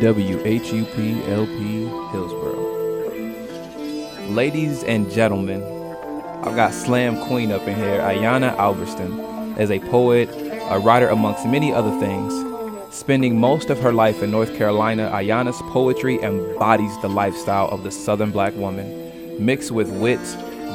WHUP LP Hillsborough. Ladies and gentlemen, I've got Slam Queen up in here. Ayana Alberston as a poet, a writer, amongst many other things. Spending most of her life in North Carolina, Ayana's poetry embodies the lifestyle of the Southern black woman, mixed with wit,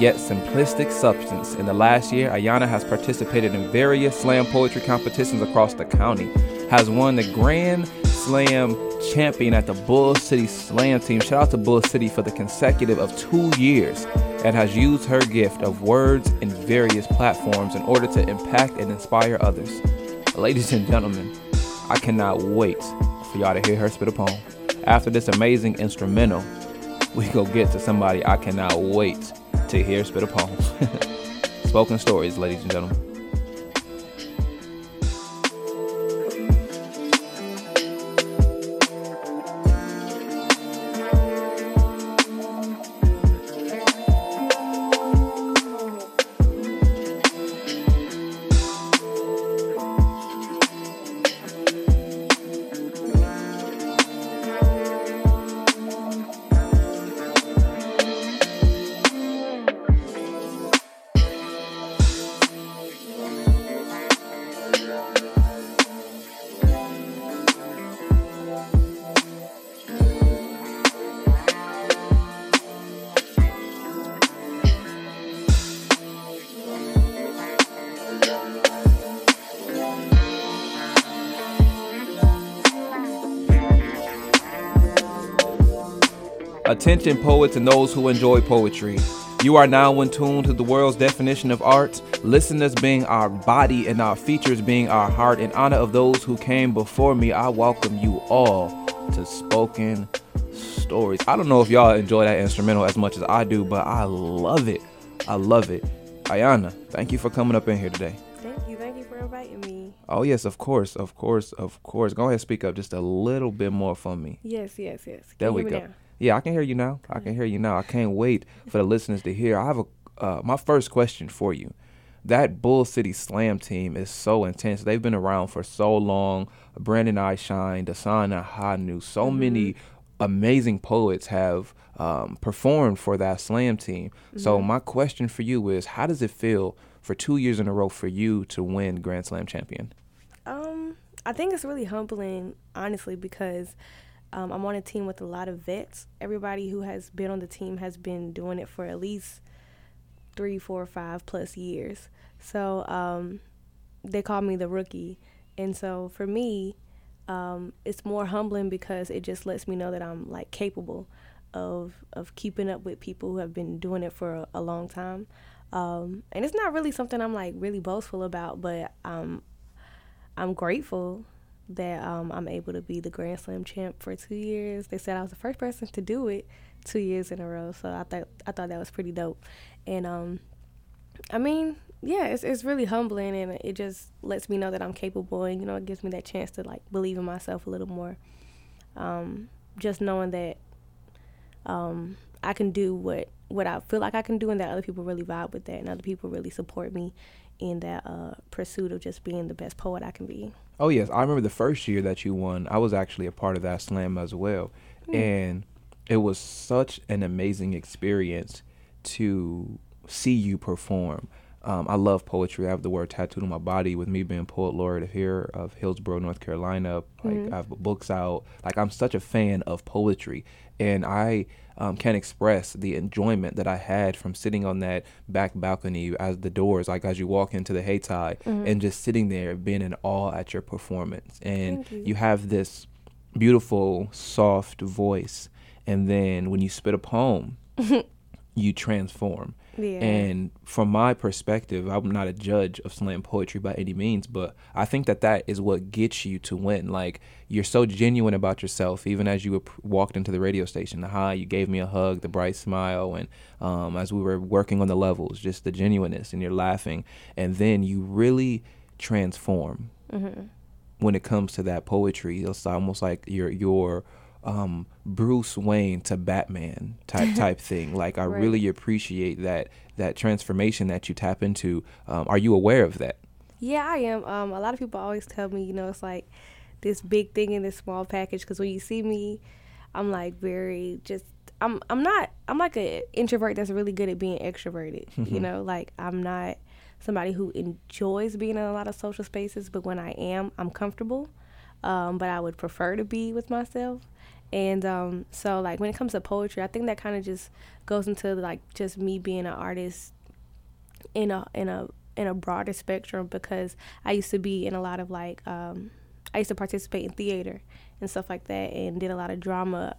yet simplistic substance. In the last year, Ayana has participated in various slam poetry competitions across the county, has won the Grand Slam champion at the Bull City Slam team. Shout out to Bull City for the consecutive of two years and has used her gift of words in various platforms in order to impact and inspire others. Ladies and gentlemen, I cannot wait for y'all to hear her spit a poem. After this amazing instrumental, we go get to somebody I cannot wait to hear spit a poem. Spoken stories, ladies and gentlemen. Attention, poets and those who enjoy poetry. You are now in tune to the world's definition of art, listeners being our body and our features being our heart. In honor of those who came before me, I welcome you all to Spoken Stories. I don't know if y'all enjoy that instrumental as much as I do, but I love it. I love it. Ayana, thank you for coming up in here today. Thank you. Thank you for inviting me. Oh, yes, of course, of course, of course. Go ahead, speak up just a little bit more for me. Yes, yes, yes. Can There we go. now? Yeah, I can hear you now. I can hear you now. I can't wait for the listeners to hear. I have a uh, my first question for you. That Bull City Slam team is so intense. They've been around for so long. Brandon I Shine, Dasana Hanu, so many amazing poets have um, performed for that slam team. So my question for you is, how does it feel for two years in a row for you to win Grand Slam champion? Um, I think it's really humbling, honestly, because um, I'm on a team with a lot of vets. Everybody who has been on the team has been doing it for at least three, four, five plus years. So um, they call me the rookie, and so for me, um, it's more humbling because it just lets me know that I'm like capable of of keeping up with people who have been doing it for a, a long time. Um, and it's not really something I'm like really boastful about, but um, I'm grateful that um, I'm able to be the Grand Slam champ for two years. They said I was the first person to do it two years in a row, so I thought I thought that was pretty dope. And um, I mean, yeah, it's it's really humbling, and it just lets me know that I'm capable, and you know, it gives me that chance to like believe in myself a little more. Um, just knowing that um, I can do what what I feel like I can do, and that other people really vibe with that, and other people really support me in that uh, pursuit of just being the best poet I can be. Oh yes, I remember the first year that you won. I was actually a part of that slam as well, and it was such an amazing experience to see you perform. Um, I love poetry. I have the word tattooed on my body. With me being poet laureate of here of Hillsborough, North Carolina, like I have books out. Like I'm such a fan of poetry, and I um, can express the enjoyment that I had from sitting on that back balcony as the doors, like as you walk into the Haytide, and just sitting there being in awe at your performance. And you. you have this beautiful, soft voice, and then when you spit a poem, you transform. Yeah. And from my perspective, I'm not a judge of slam poetry by any means, but I think that that is what gets you to win. Like you're so genuine about yourself, even as you walked into the radio station. The hi, you gave me a hug, the bright smile, and um, as we were working on the levels, just the genuineness, and you're laughing, and then you really transform when it comes to that poetry. It's almost like you're you're um, Bruce Wayne to Batman type type thing. Like I Right. really appreciate that that transformation that you tap into. Um, are you aware of that? Yeah, I am. Um, a lot of people always tell me, you know, it's like this big thing in this small package because when you see me, I'm like very just I'm I'm not I'm like an introvert that's really good at being extroverted. you know, like I'm not somebody who enjoys being in a lot of social spaces, but when I am, I'm comfortable. Um, but I would prefer to be with myself. And um, so, like when it comes to poetry, I think that kind of just goes into like just me being an artist in a in a in a broader spectrum because I used to be in a lot of like um, I used to participate in theater and stuff like that, and did a lot of drama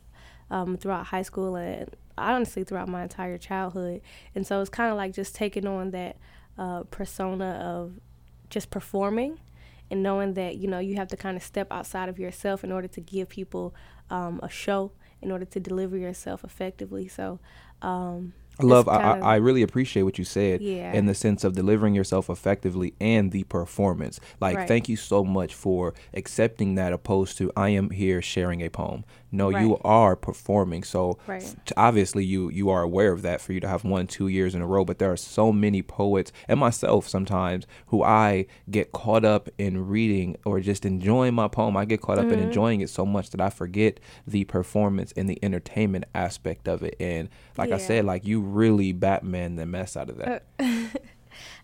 um, throughout high school and honestly throughout my entire childhood. And so it's kind of like just taking on that uh, persona of just performing and knowing that you know you have to kind of step outside of yourself in order to give people um, a show in order to deliver yourself effectively. So um, love. I, I really appreciate what you said. Yeah. In the sense of delivering yourself effectively and the performance. Like, Right. thank you so much for accepting that, opposed to I am here sharing a poem. No, you are performing. So, Right. obviously, you you are aware of that. For you to have one two years in a row, but there are so many poets and myself sometimes who I get caught up in reading or just enjoying my poem. I get caught up in Mm-hmm. enjoying it so much that I forget the performance and the entertainment aspect of it. And like I said, like you really Batman the mess out of that.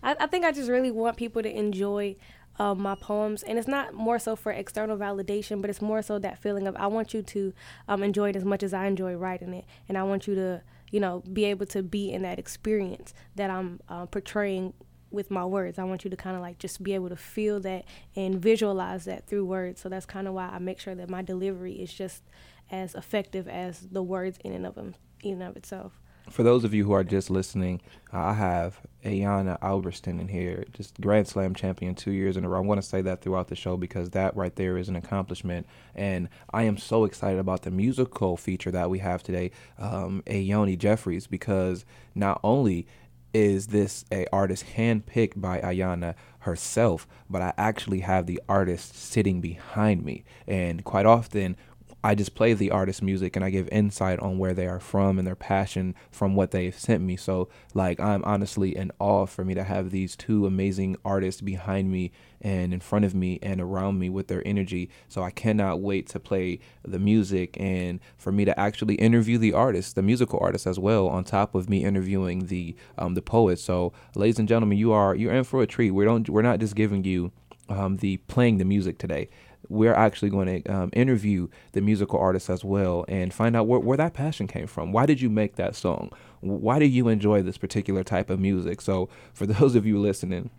I, I think I just really want people to enjoy um, my poems, and it's not more so for external validation, but it's more so that feeling of I want you to um, enjoy it as much as I enjoy writing it, and I want you to, you know, be able to be in that experience that I'm uh, portraying with my words. I want you to kind of like just be able to feel that and visualize that through words. So that's kind of why I make sure that my delivery is just as effective as the words in and of them, in and of itself. For those of you who are just listening, I have Ayana Alberston in here, just Grand Slam champion two years in a row. I want to say that throughout the show because that right there is an accomplishment. And I am so excited about the musical feature that we have today, um, Ayoni Jeffries, because not only is this a artist handpicked by Ayana herself, but I actually have the artist sitting behind me. And quite often, I just play the artist's music and I give insight on where they are from and their passion from what they've sent me. So, like, I'm honestly in awe for me to have these two amazing artists behind me and in front of me and around me with their energy. So, I cannot wait to play the music and for me to actually interview the artist, the musical artist as well, on top of me interviewing the um, the poet. So, ladies and gentlemen, you are you're in for a treat. We don't we're not just giving you um, the playing the music today we're actually going to um, interview the musical artist as well and find out where, where that passion came from. Why did you make that song? Why do you enjoy this particular type of music? So, for those of you listening,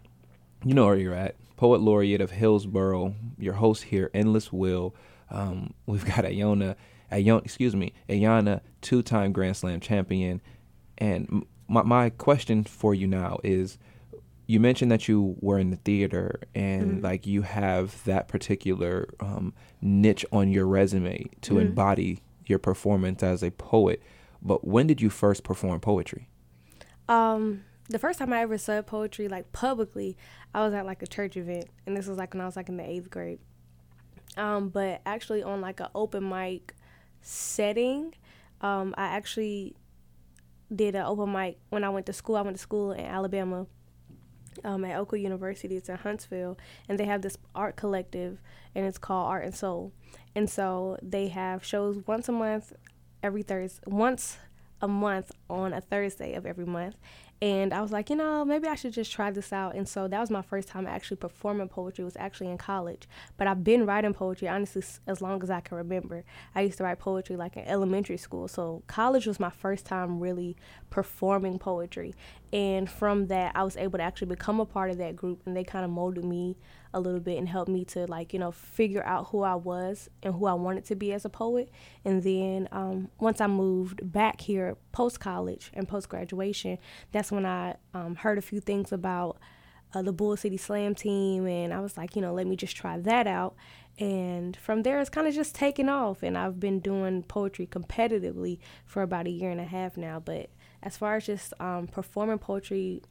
you know where you're at. Poet laureate of Hillsborough, your host here, Endless Will. Um, we've got Ayana, Ayana, excuse me, Ayana, two-time Grand Slam champion. And my my question for you now is, you mentioned that you were in the theater and Mm-hmm. like you have that particular um, niche on your resume to Mm-hmm. embody your performance as a poet. But when did you first perform poetry? Um, the first time I ever said poetry like publicly, I was at like a church event, and this was like when I was like in the eighth grade. Um, but actually on like an open mic setting, um, I actually did an open mic when I went to school. I went to school in Alabama. Um, at Oakwood University, it's in Huntsville, and they have this art collective, and it's called Art and Soul. And so they have shows once a month, every Thursday, once a month on a Thursday of every month. And I was like, you know, maybe I should just try this out. And so that was my first time actually performing poetry. It was actually in college. But I've been writing poetry honestly as long as I can remember. I used to write poetry like in elementary school. So college was my first time really performing poetry. And from that, I was able to actually become a part of that group. And they kind of molded me a little bit and helped me to like you know figure out who I was and who I wanted to be as a poet. And then um, once I moved back here post college and post graduation, that's when I um, heard a few things about uh, the Bull City Slam team, and I was like, you know, let me just try that out. And from there, it's kind of just taken off, and I've been doing poetry competitively for about a year and a half now. But as far as just um, performing poetry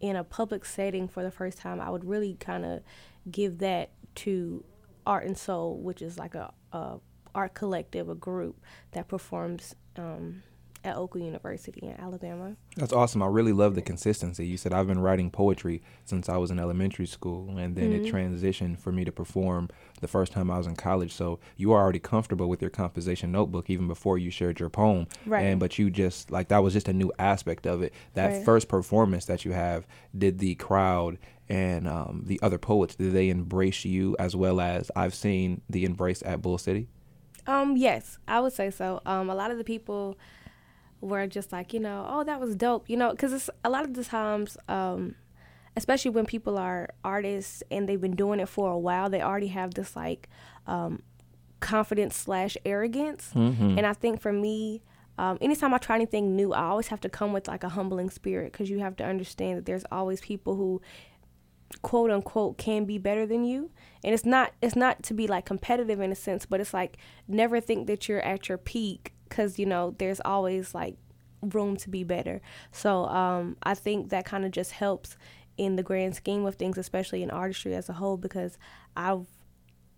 in a public setting for the first time, I would really kind of give that to Art and Soul, which is like a, a art collective, a group that performs um, at Oakwood University in Alabama. That's awesome. I really love the consistency. You said I've been writing poetry since I was in elementary school, and then mm-hmm. it transitioned for me to perform the first time I was in college. So you are already comfortable with your composition notebook even before you shared your poem. Right. And but you just like that was just a new aspect of it. That right. first performance that you have, did the crowd and um, the other poets did they embrace you as well as I've seen the embrace at Bull City? Um, yes, I would say so. Um, a lot of the people were just like, you know, oh, that was dope, you know, because it's a lot of the times, um, especially when people are artists and they've been doing it for a while, they already have this like um, confidence slash arrogance, mm-hmm. and I think for me. Um, anytime I try anything new, I always have to come with like a humbling spirit because you have to understand that there's always people who quote unquote can be better than you and it's not it's not to be like competitive in a sense but it's like never think that you're at your peak because you know there's always like room to be better so um, i think that kind of just helps in the grand scheme of things especially in artistry as a whole because i've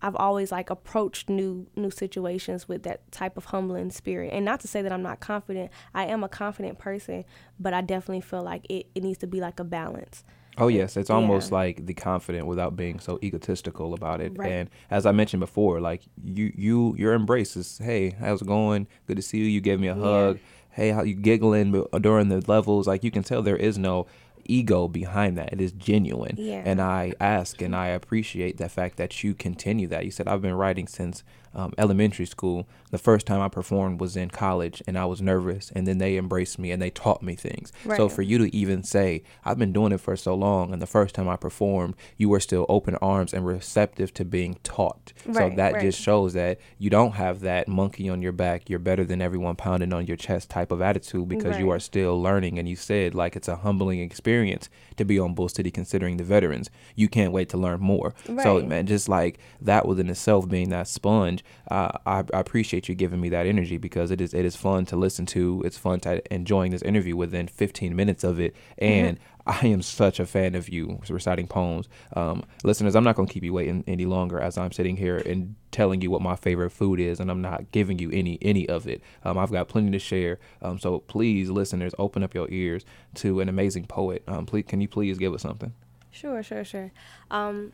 I've always like approached new new situations with that type of humbling spirit. And not to say that I'm not confident. I am a confident person, but I definitely feel like it, it needs to be like a balance. Oh yes, it's almost yeah. like the confident without being so egotistical about it. Right. And as I mentioned before, like you you your embrace is, hey, how's it going? Good to see you. You gave me a yeah. hug. Hey, how you giggling during the levels? Like you can tell there is no ego behind that. It is genuine. Yeah. And I ask and I appreciate the fact that you continue that. You said I've been writing since um, elementary school. The first time I performed was in college, and I was nervous. And then they embraced me and they taught me things. Right. So for you to even say, I've been doing it for so long, and the first time I performed, you were still open arms and receptive to being taught. Right, so that right. just shows that you don't have that monkey on your back, you're better than everyone pounding on your chest type of attitude because you are still learning. And you said, like, it's a humbling experience to be on Bull City considering the veterans. You can't wait to learn more. So, man, just like that within itself being that sponge uh, I, I, appreciate you giving me that energy because it is it is fun to listen to. It's fun to enjoying this interview within 15 minutes of it, mm-hmm. and mm-hmm. I am such a fan of you reciting poems. Um, listeners, I'm not going to keep you waiting any longer as I'm sitting here and telling you what my favorite food is, and I'm not giving you any any of it. Um, I've got plenty to share. Um, so please, listeners, open up your ears to an amazing poet. Um, please, can you please give us something? Sure, sure, sure. Um,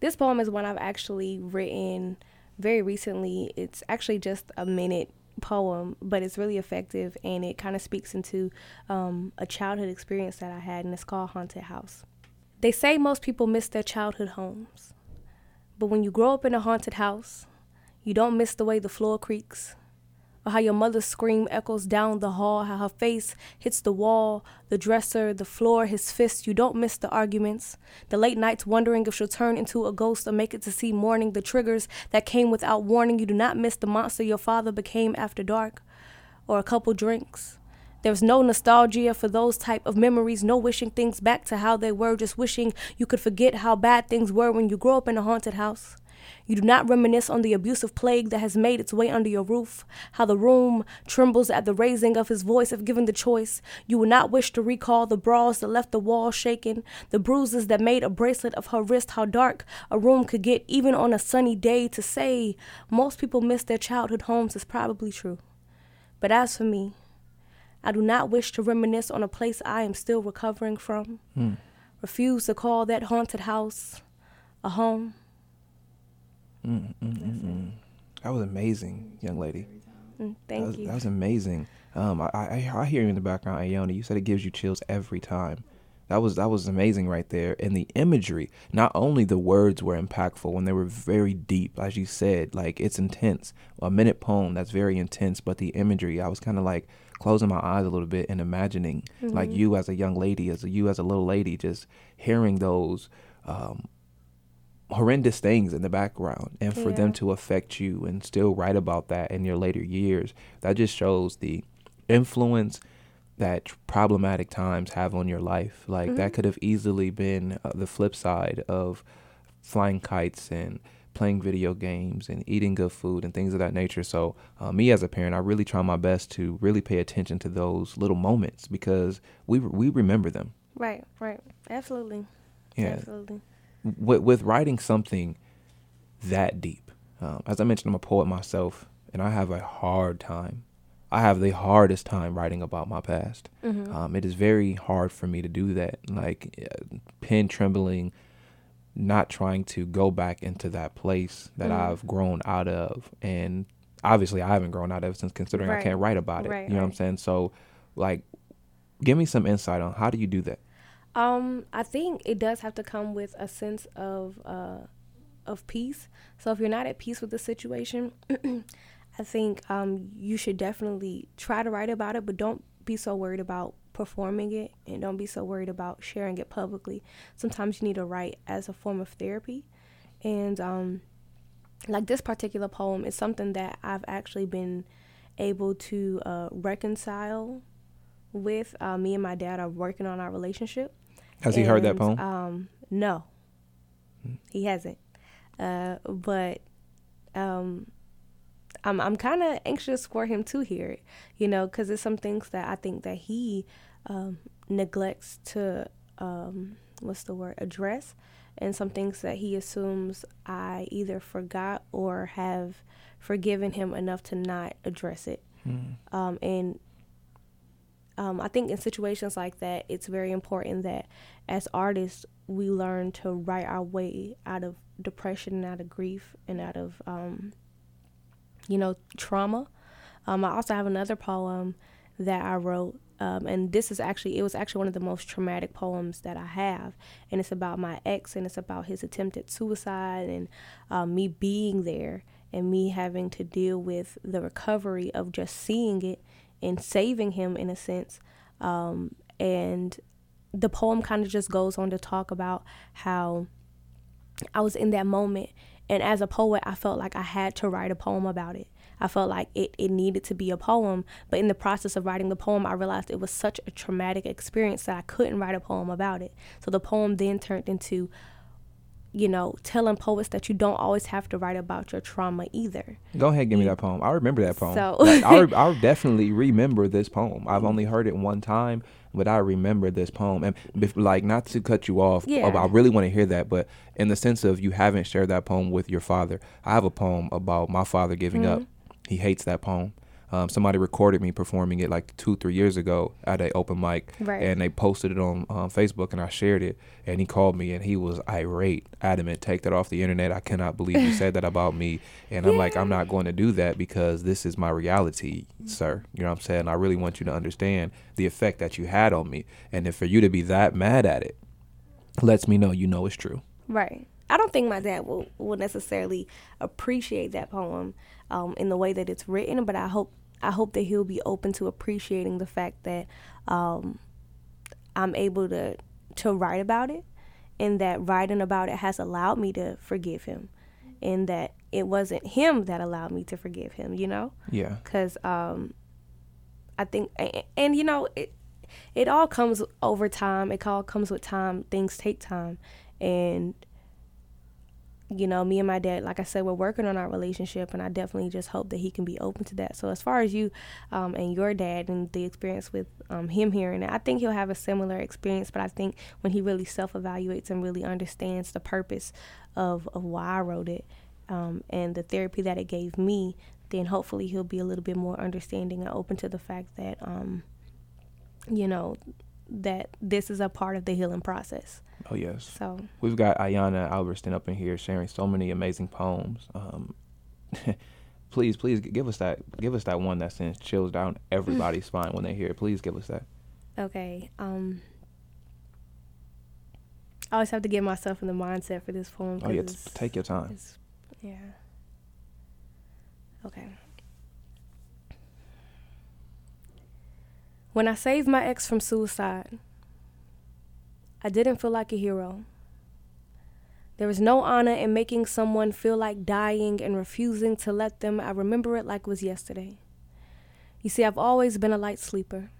this poem is one I've actually written very recently. It's actually just a minute poem, but it's really effective and it kind of speaks into um, a childhood experience that I had, and it's called Haunted House. They say most people miss their childhood homes, but when you grow up in a haunted house, you don't miss the way the floor creaks, how your mother's scream echoes down the hall, how her face hits the wall, the dresser, the floor, his fist. You don't miss the arguments, the late nights wondering if she'll turn into a ghost or make it to see morning, the triggers that came without warning. You do not miss the monster your father became after dark, or a couple drinks. There's no nostalgia for those type of memories, no wishing things back to how they were, just wishing you could forget how bad things were when you grow up in a haunted house. You do not reminisce on the abusive plague that has made its way under your roof, how the room trembles at the raising of his voice if given the choice. You would not wish to recall the brawls that left the wall shaken, the bruises that made a bracelet of her wrist, how dark a room could get even on a sunny day. To say most people miss their childhood homes is probably true. But as for me, I do not wish to reminisce on a place I am still recovering from. Mm. Refuse to call that haunted house a home. Mm, mm, mm, mm, that was amazing, young lady. Thank that was, you. That was amazing. Um, I, I, I hear you in the background, Ayoni. You said it gives you chills every time. That was that was amazing right there. And the imagery, not only the words were impactful when they were very deep, as you said, like it's intense. A minute poem that's very intense, but the imagery, I was kind of like closing my eyes a little bit and imagining mm-hmm. like you as a young lady, as a, you as a little lady, just hearing those um, horrendous things in the background and for yeah. them to affect you and still write about that in your later years that just shows the influence that problematic times have on your life. Like mm-hmm. that could have easily been uh, the flip side of flying kites and playing video games and eating good food and things of that nature. So uh, me as a parent i really try my best to really pay attention to those little moments because we we remember them. Right right. Absolutely. Yeah. Absolutely with, with writing something that deep, um, as I mentioned, I'm a poet myself, and I have a hard time I have the hardest time writing about my past. Mhm. Um, it is very hard for me to do that. Like uh, pen trembling, not trying to go back into that place that Mhm. I've grown out of, and obviously I haven't grown out of since considering I can't write about it. Right, you know what I'm saying? So, like, give me some insight on how do you do that? Um, I think it does have to come with a sense of uh, of peace. So if you're not at peace with the situation, I think um, you should definitely try to write about it, but don't be so worried about performing it, and don't be so worried about sharing it publicly. Sometimes you need to write as a form of therapy, and um, like this particular poem is something that I've actually been able to uh, reconcile with. Uh, me and my dad are working on our relationship. Has he heard that poem? Um, no, he hasn't. Uh, but um, I'm I'm kind of anxious for him to hear it, you know, because there's some things that I think that he um, neglects to um, what's the word address, and some things that he assumes I either forgot or have forgiven him enough to not address it. Mm. Um, and um, I think in situations like that, it's very important that as artists, we learn to write our way out of depression and out of grief and out of, um, you know, trauma. Um, I also have another poem that I wrote, um, and this is actually, it was actually one of the most traumatic poems that I have. And it's about my ex and it's about his attempted suicide and um, me being there and me having to deal with the recovery of just seeing it and saving him in a sense. Um, and the poem kind of just goes on to talk about how I was in that moment. And as a poet, I felt like I had to write a poem about it. I felt like it, it needed to be a poem. But in the process of writing the poem, I realized it was such a traumatic experience that I couldn't write a poem about it. So the poem then turned into, you know, telling poets that you don't always have to write about your trauma either. Go ahead, give me that poem. I remember that poem. So- Like, I, re- I definitely remember this poem. I've only heard it one time, but I remember this poem. And like, not to cut you off, Yeah. oh, I really want to hear that. But in the sense of you haven't shared that poem with your father, I have a poem about my father giving up. Mm-hmm. He hates that poem. Um, somebody recorded me performing it like two, three years ago at a open mic, Right. and they posted it on um, Facebook, and I shared it. And he called me, and he was irate, adamant, take that off the internet. I cannot believe you said that about me. And I'm like, I'm not going to do that because this is my reality, sir. You know what I'm saying? I really want you to understand the effect that you had on me, and if for you to be that mad at it, lets me know you know it's true. Right. I don't think my dad will, will necessarily appreciate that poem um, in the way that it's written, but I hope I hope that he'll be open to appreciating the fact that um, I'm able to to write about it, and that writing about it has allowed me to forgive him, and that it wasn't him that allowed me to forgive him. You know Yeah. because um, I think, and, and you know, it it all comes over time. It all comes with time. Things take time, and you know, me and my dad, like I said, we're working on our relationship, and I definitely just hope that he can be open to that. So, as far as you um, and your dad and the experience with um, him hearing it, I think he'll have a similar experience. But I think when he really self evaluates and really understands the purpose of, of why I wrote it um, and the therapy that it gave me, then hopefully he'll be a little bit more understanding and open to the fact that, um, you know, that this is a part of the healing process. Oh yes. So, We've got Ayana Alberston up in here sharing so many amazing poems. Um, please, please give us that. Give us that one that sends chills down everybody's spine when they hear it. Please give us that. okay. Um, I always have to get myself in the mindset for this poem. Oh yeah, take your time. Yeah. Okay. When I saved my ex from suicide, I didn't feel like a hero. There is no honor in making someone feel like dying and refusing to let them. I remember it like it was yesterday. You see, I've always been a light sleeper.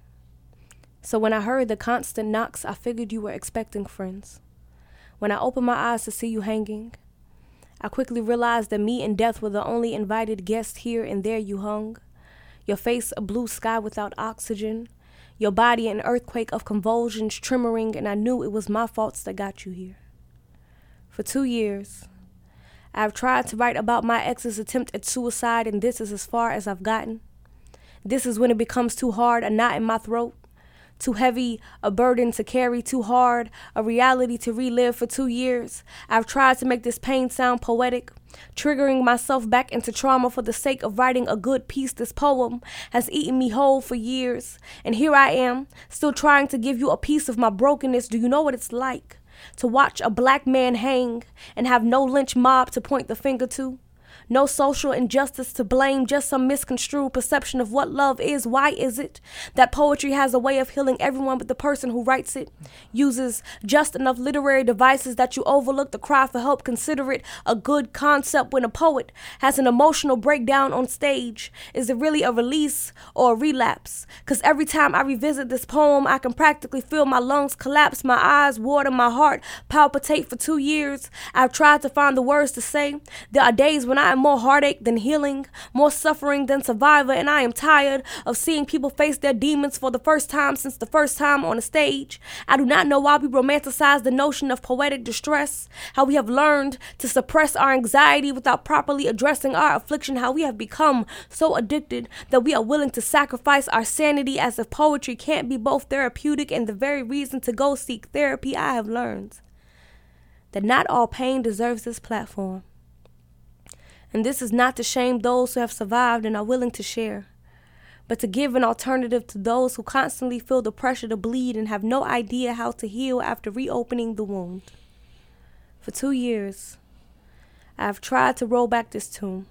So when I heard the constant knocks, I figured you were expecting friends. When I opened my eyes to see you hanging, I quickly realized that me and death were the only invited guests here, and there you hung. Your face a blue sky without oxygen, your body an earthquake of convulsions tremoring, and I knew it was my faults that got you here. For two years, I've tried to write about my ex's attempt at suicide, and this is as far as I've gotten. This is when it becomes too hard, a knot in my throat. Too heavy, a burden to carry, too hard, a reality to relive for two years. I've tried to make this pain sound poetic, triggering myself back into trauma for the sake of writing a good piece. This poem has eaten me whole for years. And here I am, still trying to give you a piece of my brokenness. Do you know what it's like to watch a black man hang and have no lynch mob to point the finger to? No social injustice to blame, just some misconstrued perception of what love is. Why is it that poetry has a way of healing everyone but the person who writes it? Uses just enough literary devices that you overlook the cry for help. Consider it a good concept when a poet has an emotional breakdown on stage. Is it really a release or a relapse? Because every time I revisit this poem, I can practically feel my lungs collapse, my eyes water, my heart palpitate for two years. I've tried to find the words to say. There are days when I am more heartache than healing, more suffering than survivor, and I am tired of seeing people face their demons for the first time since the first time on a stage. I do not know why we romanticize the notion of poetic distress, how we have learned to suppress our anxiety without properly addressing our affliction, how we have become so addicted that we are willing to sacrifice our sanity as if poetry can't be both therapeutic and the very reason to go seek therapy. I have learned that not all pain deserves this platform. And this is not to shame those who have survived and are willing to share, but to give an alternative to those who constantly feel the pressure to bleed and have no idea how to heal after reopening the wound. For two years, I have tried to roll back this tomb.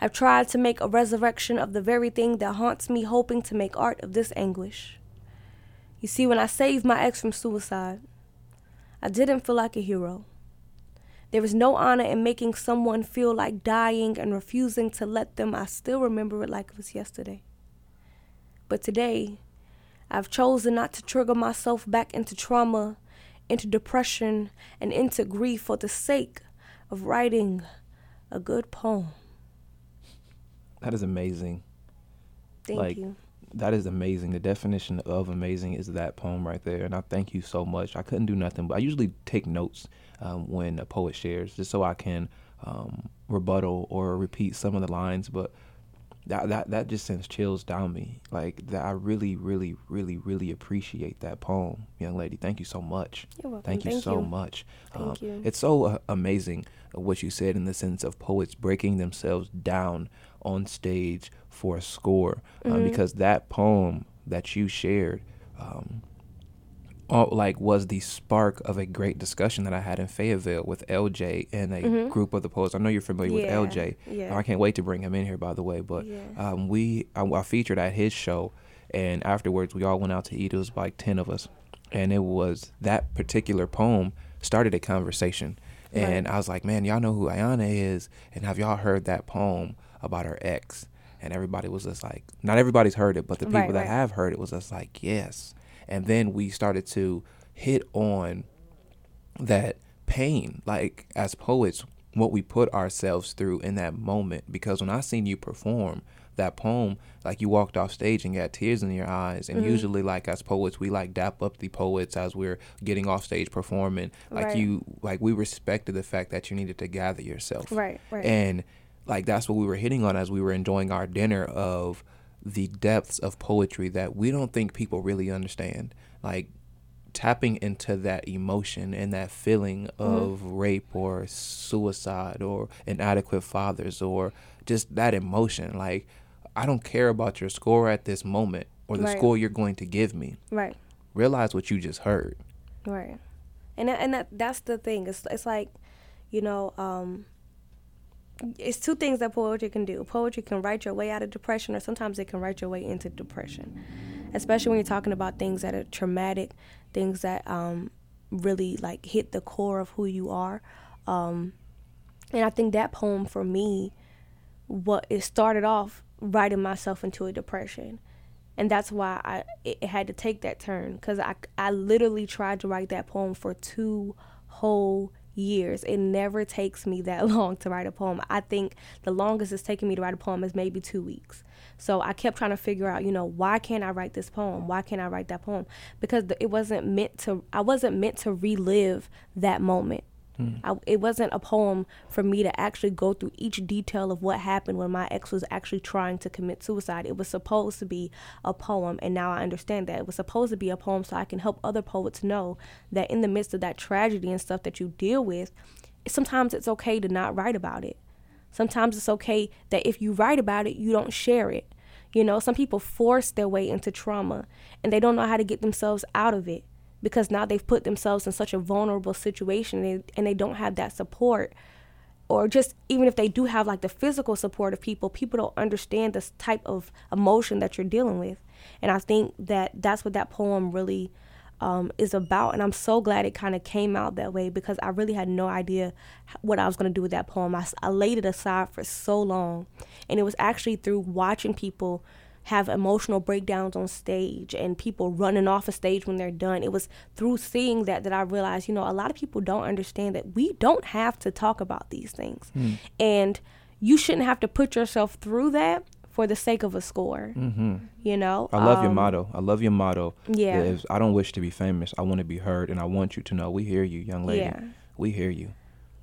I've tried to make a resurrection of the very thing that haunts me, hoping to make art of this anguish. You see, when I saved my ex from suicide, I didn't feel like a hero. There is no honor in making someone feel like dying and refusing to let them. I still remember it like it was yesterday. But today, I've chosen not to trigger myself back into trauma, into depression, and into grief for the sake of writing a good poem. That is amazing. Thank like, you. That is amazing. The definition of amazing is that poem right there. And I thank you so much. I couldn't do nothing, but I usually take notes um, when a poet shares, just so I can um, rebuttal or repeat some of the lines. But that that that just sends chills down me. Like that, I really, really, really, really appreciate that poem, young lady. Thank you so much. You're welcome. Thank you Thank so you. much. Thank Um, you. It's so uh, amazing what you said in the sense of poets breaking themselves down on stage for a score, uh, Mhm. because that poem that you shared. Um, all, like was the spark of a great discussion that I had in Fayetteville with LJ and a Mhm. group of the poets. I know you're familiar Yeah, with LJ. yeah. I can't wait to bring him in here, by the way. But Yeah. um, we I, I featured at his show, and afterwards we all went out to eat. It was like ten of us, and it was that particular poem started a conversation. And Right. I was like, man, y'all know who Ayana is, and have y'all heard that poem about her ex? And everybody was just like, not everybody's heard it, but the people Right, that right. have heard it was just like, yes. And then we started to hit on that pain, like as poets, what we put ourselves through in that moment. Because when I seen you perform that poem, like you walked off stage and got tears in your eyes. And Mhm. usually, like as poets, we like dap up the poets as we're getting off stage performing. Like Right. you, like we respected the fact that you needed to gather yourself. Right, right. And like that's what we were hitting on as we were enjoying our dinner of the depths of poetry that we don't think people really understand. Like tapping into that emotion and that feeling of rape or suicide or inadequate fathers or just that emotion. Like I don't care about your score at this moment or the Right. score you're going to give me. right. Realize what you just heard. Right. And that, and that that's the thing. It's it's like, you know, um it's two things that poetry can do. Poetry can write your way out of depression or sometimes it can write your way into depression. Especially when you're talking about things that are traumatic, things that um really like hit the core of who you are. Um and I think that poem for me what it started off writing myself into a depression and that's why I it, had to take that turn because I I literally tried to write that poem for two whole years. It never takes me that long to write a poem. I think the longest it's taken me to write a poem is maybe two weeks. So I kept trying to figure out, you know, why can't I write this poem? Why can't I write that poem? Because it wasn't meant to. I wasn't meant to relive that moment. Mm. I, it wasn't a poem for me to actually go through each detail of what happened when my ex was actually trying to commit suicide. It was supposed to be a poem, and now I understand that. It was supposed to be a poem so I can help other poets know that in the midst of that tragedy and stuff that you deal with, sometimes it's okay to not write about it. Sometimes it's okay that if you write about it, you don't share it. You know, some people force their way into trauma and they don't know how to get themselves out of it because now they've put themselves in such a vulnerable situation and they, and they don't have that support or just even if they do have like the physical support of people people don't understand this type of emotion that you're dealing with and i think that that's what that poem really um, is about. And I'm so glad it kind of came out that way because I really had no idea what I was going to do with that poem. I, I laid it aside for so long. And it was actually through watching people have emotional breakdowns on stage and people running off a stage when they're done. It was through seeing that that I realized, you know, a lot of people don't understand that we don't have to talk about these things. Mm. And you shouldn't have to put yourself through that for the sake of a score. Mm-hmm. You know, I love um, your motto. I love your motto. Yeah, if I don't wish to be famous. I want to be heard, and I want you to know we hear you, young lady. Yeah. We hear you.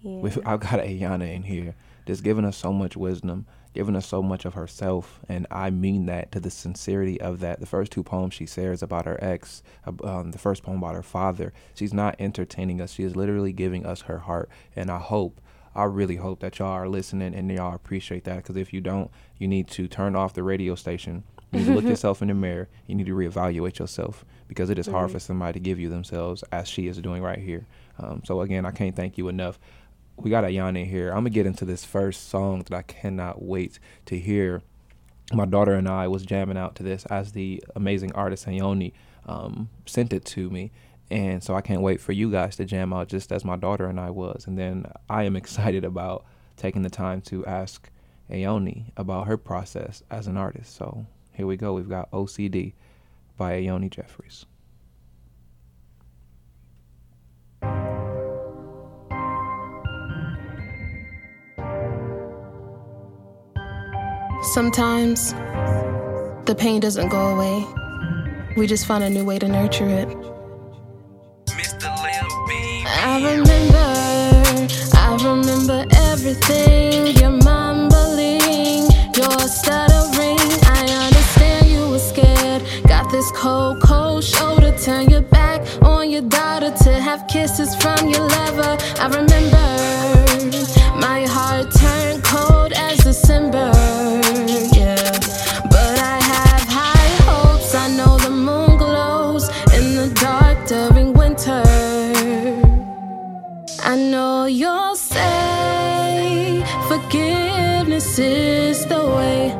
Yeah. We've, I've got Ayana in here, just giving us so much wisdom, giving us so much of herself, and I mean that to the sincerity of that. The first two poems she shares about her ex, um, the first poem about her father. She's not entertaining us. She is literally giving us her heart, and I hope I really hope that y'all are listening and y'all appreciate that. Because if you don't, you need to turn off the radio station. You need to look yourself in the mirror. You need to reevaluate yourself because it is hard for somebody to give you themselves as she is doing right here. Um, so again, I can't thank you enough. We got Ayana here. I'm gonna get into this first song that I cannot wait to hear. My daughter and I was jamming out to this as the amazing artist Ayoni um, sent it to me, and so I can't wait for you guys to jam out just as my daughter and I was. And then I am excited about taking the time to ask Ayoni about her process as an artist. So here we go. We've got OCD by Ayoni Jeffries. Sometimes the pain doesn't go away. We just find a new way to nurture it. I remember, I remember everything. Your mumbling, your stuttering. I understand you were scared. Got this cold, cold shoulder. Turn your back on your daughter to have kisses from your lover. I remember, my heart turned cold as December. I have high hopes. I know the moon glows in the dark during winter. I know you'll say forgiveness is the way.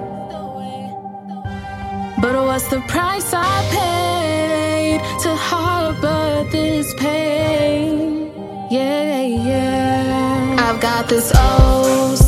But what's the price I paid to harbor this pain? Yeah, yeah. I've got this OCD.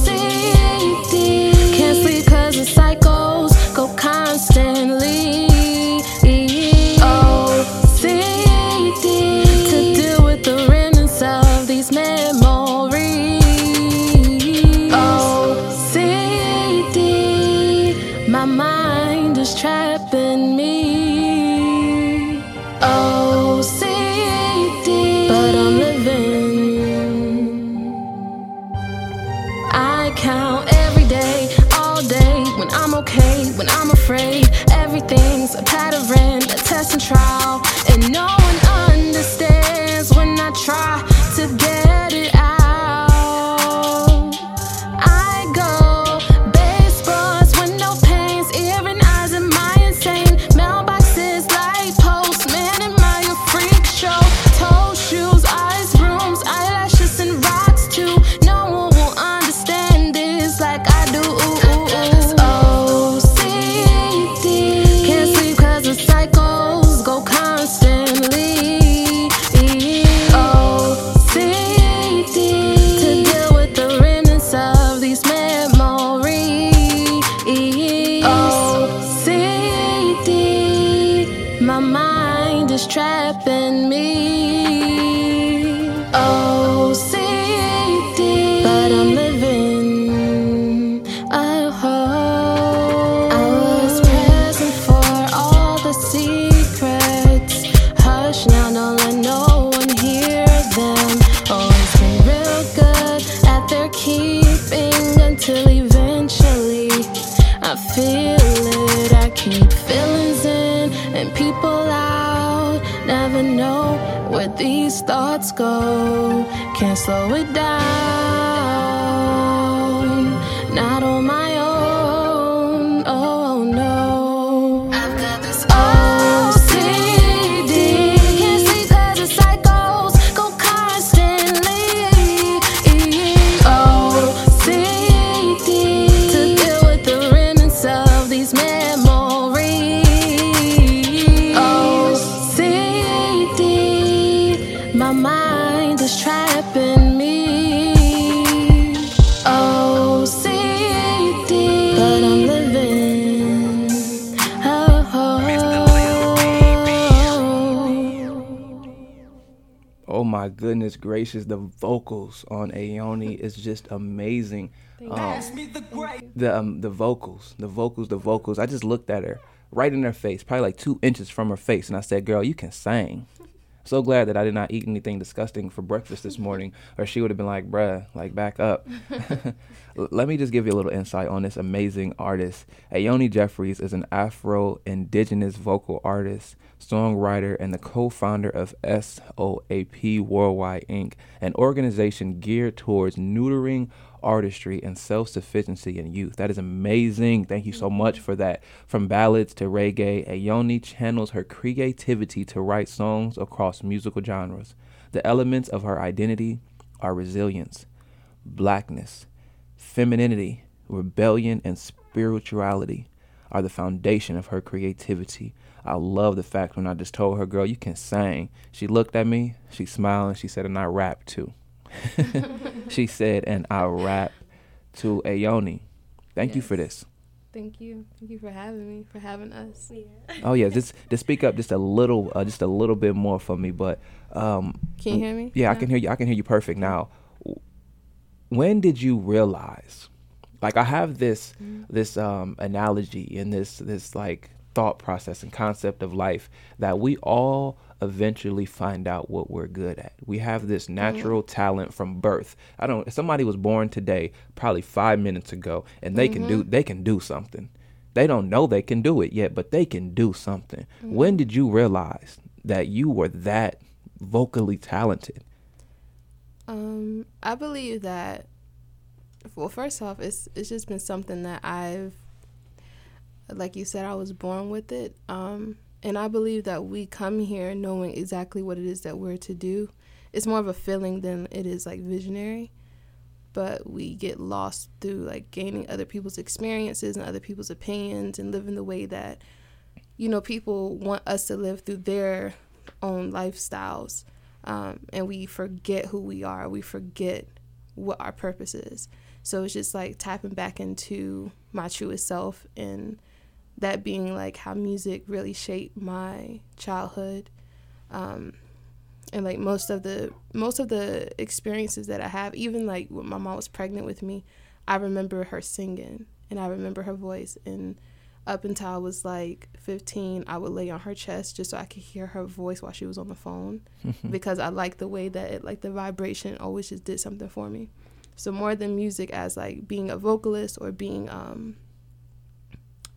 Goodness gracious, the vocals on Ayoni is just amazing. Um, the um, the vocals, the vocals, the vocals. I just looked at her right in her face, probably like two inches from her face, and I said, "Girl, you can sing." So glad that I did not eat anything disgusting for breakfast this morning, or she would have been like, "Bruh, like back up." Let me just give you a little insight on this amazing artist. Ayoni Jeffries is an Afro-Indigenous vocal artist, songwriter, and the co-founder of SOAP Worldwide Inc., an organization geared towards neutering artistry and self-sufficiency in youth. That is amazing. Thank you so much for that. From ballads to reggae, Ayoni channels her creativity to write songs across musical genres. The elements of her identity are resilience, blackness, femininity, rebellion, and spirituality are the foundation of her creativity. I love the fact when I just told her, girl, you can sing. She looked at me, she smiled, and she said, and I rap too. she said, and I rap to Ayoni. Thank you for this. Thank you. Thank you for having me, for having us. Yeah. Oh yeah, just just speak up just a little, uh, just a little bit more for me. But um, Can you hear me? yeah, I can hear you. I can hear you perfect now. When did you realize? Like I have this this um, analogy and this this like thought process and concept of life that we all eventually find out what we're good at. We have this natural talent from birth. I don't. Somebody was born today, probably five minutes ago, and they can do they can do something. They don't know they can do it yet, but they can do something. When did you realize that you were that vocally talented? Um, I believe that. Well, first off, it's it's just been something that I've, like you said, I was born with it. Um, and I believe that we come here knowing exactly what it is that we're to do. It's more of a feeling than it is like visionary. But we get lost through like gaining other people's experiences and other people's opinions and living the way that, you know, people want us to live through their own lifestyles um, and we forget who we are. We forget what our purpose is. So it's just like tapping back into my truest self and that being like how music really shaped my childhood. Um, and like most of the most of the experiences that I have, even like when my mom was pregnant with me, I remember her singing and I remember her voice and up until I was like 15, I would lay on her chest just so I could hear her voice while she was on the phone because I liked the way that it, like the vibration always just did something for me. So more than music as like being a vocalist or being um,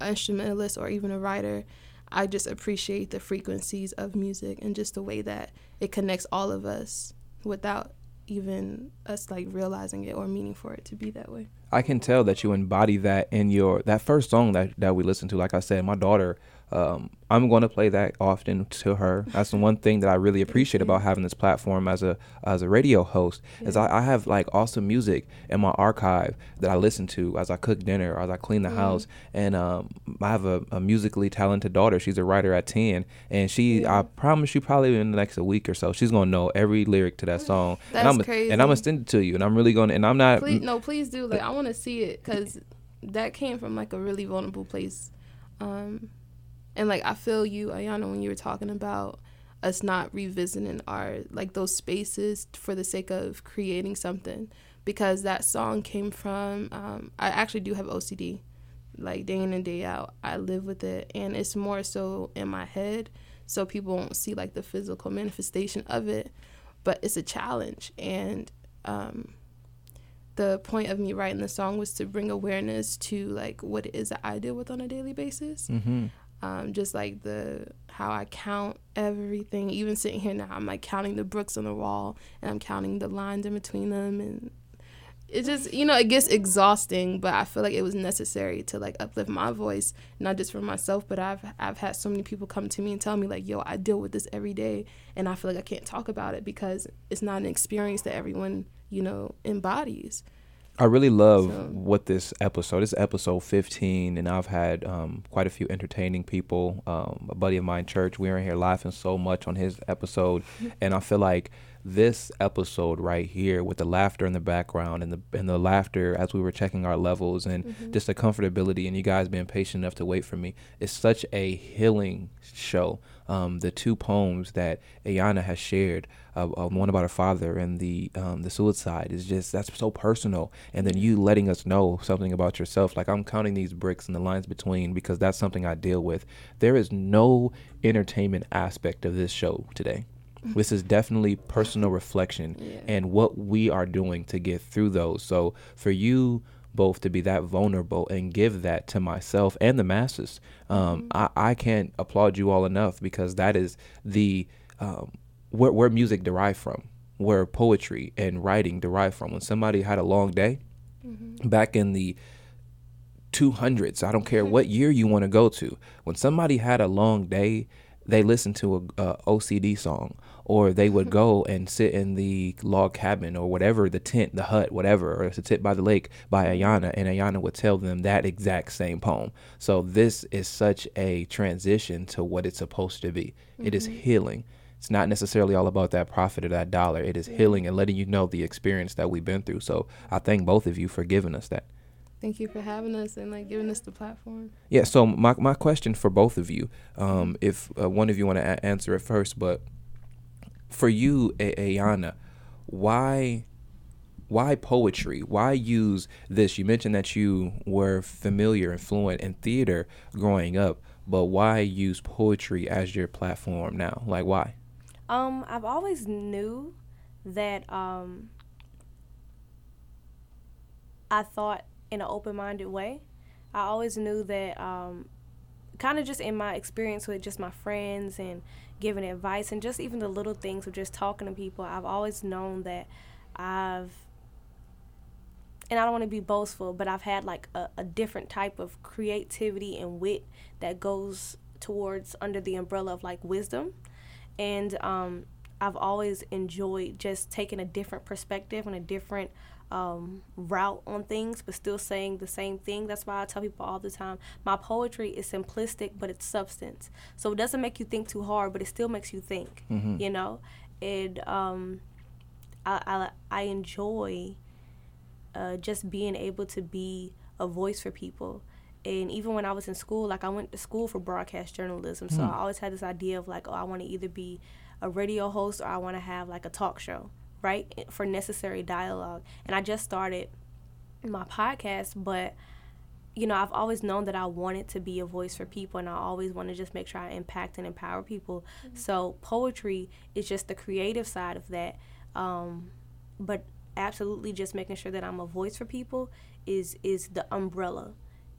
instrumentalist or even a writer, I just appreciate the frequencies of music and just the way that it connects all of us without even us like realizing it or meaning for it to be that way. I can tell that you embody that in your that first song that that we listened to. Like I said, my daughter, um, I'm going to play that often to her. That's the one thing that I really appreciate about having this platform as a as a radio host is I, I have like awesome music in my archive that I listen to as I cook dinner as I clean the house. And um, I have a, a musically talented daughter. She's a writer at ten, and she I promise you probably in the next a week or so she's gonna know every lyric to that song. and That's I'm and I'm gonna send it to you. And I'm really gonna and I'm not please no please do like i want to see it because that came from like a really vulnerable place. Um and like i feel you ayana when you were talking about us not revisiting our like those spaces for the sake of creating something. Because that song came from um i actually do have ocd like day in and day out. I live with it and it's more so in my head so people won't see like the physical manifestation of it. But it's a challenge and um the point of me writing the song was to bring awareness to like what it is that I deal with on a daily basis. Mm-hmm. Um, just like the how I count everything. Even sitting here now, I'm like counting the bricks on the wall, and I'm counting the lines in between them, and it just you know it gets exhausting. But I feel like it was necessary to like uplift my voice, not just for myself, but I've I've had so many people come to me and tell me like, "Yo, I deal with this every day," and I feel like I can't talk about it because it's not an experience that everyone you know embodies. I really love So- what this episode. This is episode 15, and I've had um, quite a few entertaining people. Um, a buddy of mine, Church, we were in here laughing so much on his episode, and I feel like this episode right here, with the laughter in the background and the and the laughter as we were checking our levels, and just the comfortability, and you guys being patient enough to wait for me, is such a healing show. Um, the two poems that Ayana has shared, uh, uh, one about her father and the um, the suicide, is just that's so personal. And then you letting us know something about yourself, like I'm counting these bricks and the lines between because that's something I deal with. There is no entertainment aspect of this show today. This is definitely personal reflection Yeah. and what we are doing to get through those. So for you both to be that vulnerable and give that to myself and the masses, um, I, I can't applaud you all enough because that is the um, where, where music derived from, where poetry and writing derived from. When somebody had a long day, back in the 200s, I don't care what year you want to go to, when somebody had a long day, they listened to a, a OCD song, or they would go and sit in the log cabin or whatever, the tent, the hut, whatever, or to sit by the lake by Ayana, and Ayana would tell them that exact same poem. So this is such a transition to what it's supposed to be. It is healing. It's not necessarily all about that profit or that dollar. It is healing and letting you know the experience that we've been through. So I thank both of you for giving us that. Thank you for having us and like giving us the platform. Yeah. So my my question for both of you, um, if uh, one of you want to a- answer it first, but for you, Ayana, why why poetry? Why use this? You mentioned that you were familiar and fluent in theater growing up, but why use poetry as your platform now? Like why? Um, I've always knew that um, I thought in an open-minded way. I always knew that um, kind of just in my experience with just my friends and giving advice and just even the little things of just talking to people, I've always known that I've and I don't want to be boastful, but I've had like a, a different type of creativity and wit that goes towards under the umbrella of like wisdom. And um, I've always enjoyed just taking a different perspective and a different um, route on things, but still saying the same thing. That's why I tell people all the time my poetry is simplistic, but it's substance. So it doesn't make you think too hard, but it still makes you think, you know? And um, I, I, I enjoy uh, just being able to be a voice for people. And even when I was in school, like I went to school for broadcast journalism, so I always had this idea of like, oh, I want to either be a radio host or I want to have like a talk show, right? For necessary dialogue. And I just started my podcast, but you know, I've always known that I wanted to be a voice for people and I always want to just make sure I impact and empower people. So poetry is just the creative side of that. Um, but absolutely just making sure that I'm a voice for people is is the umbrella.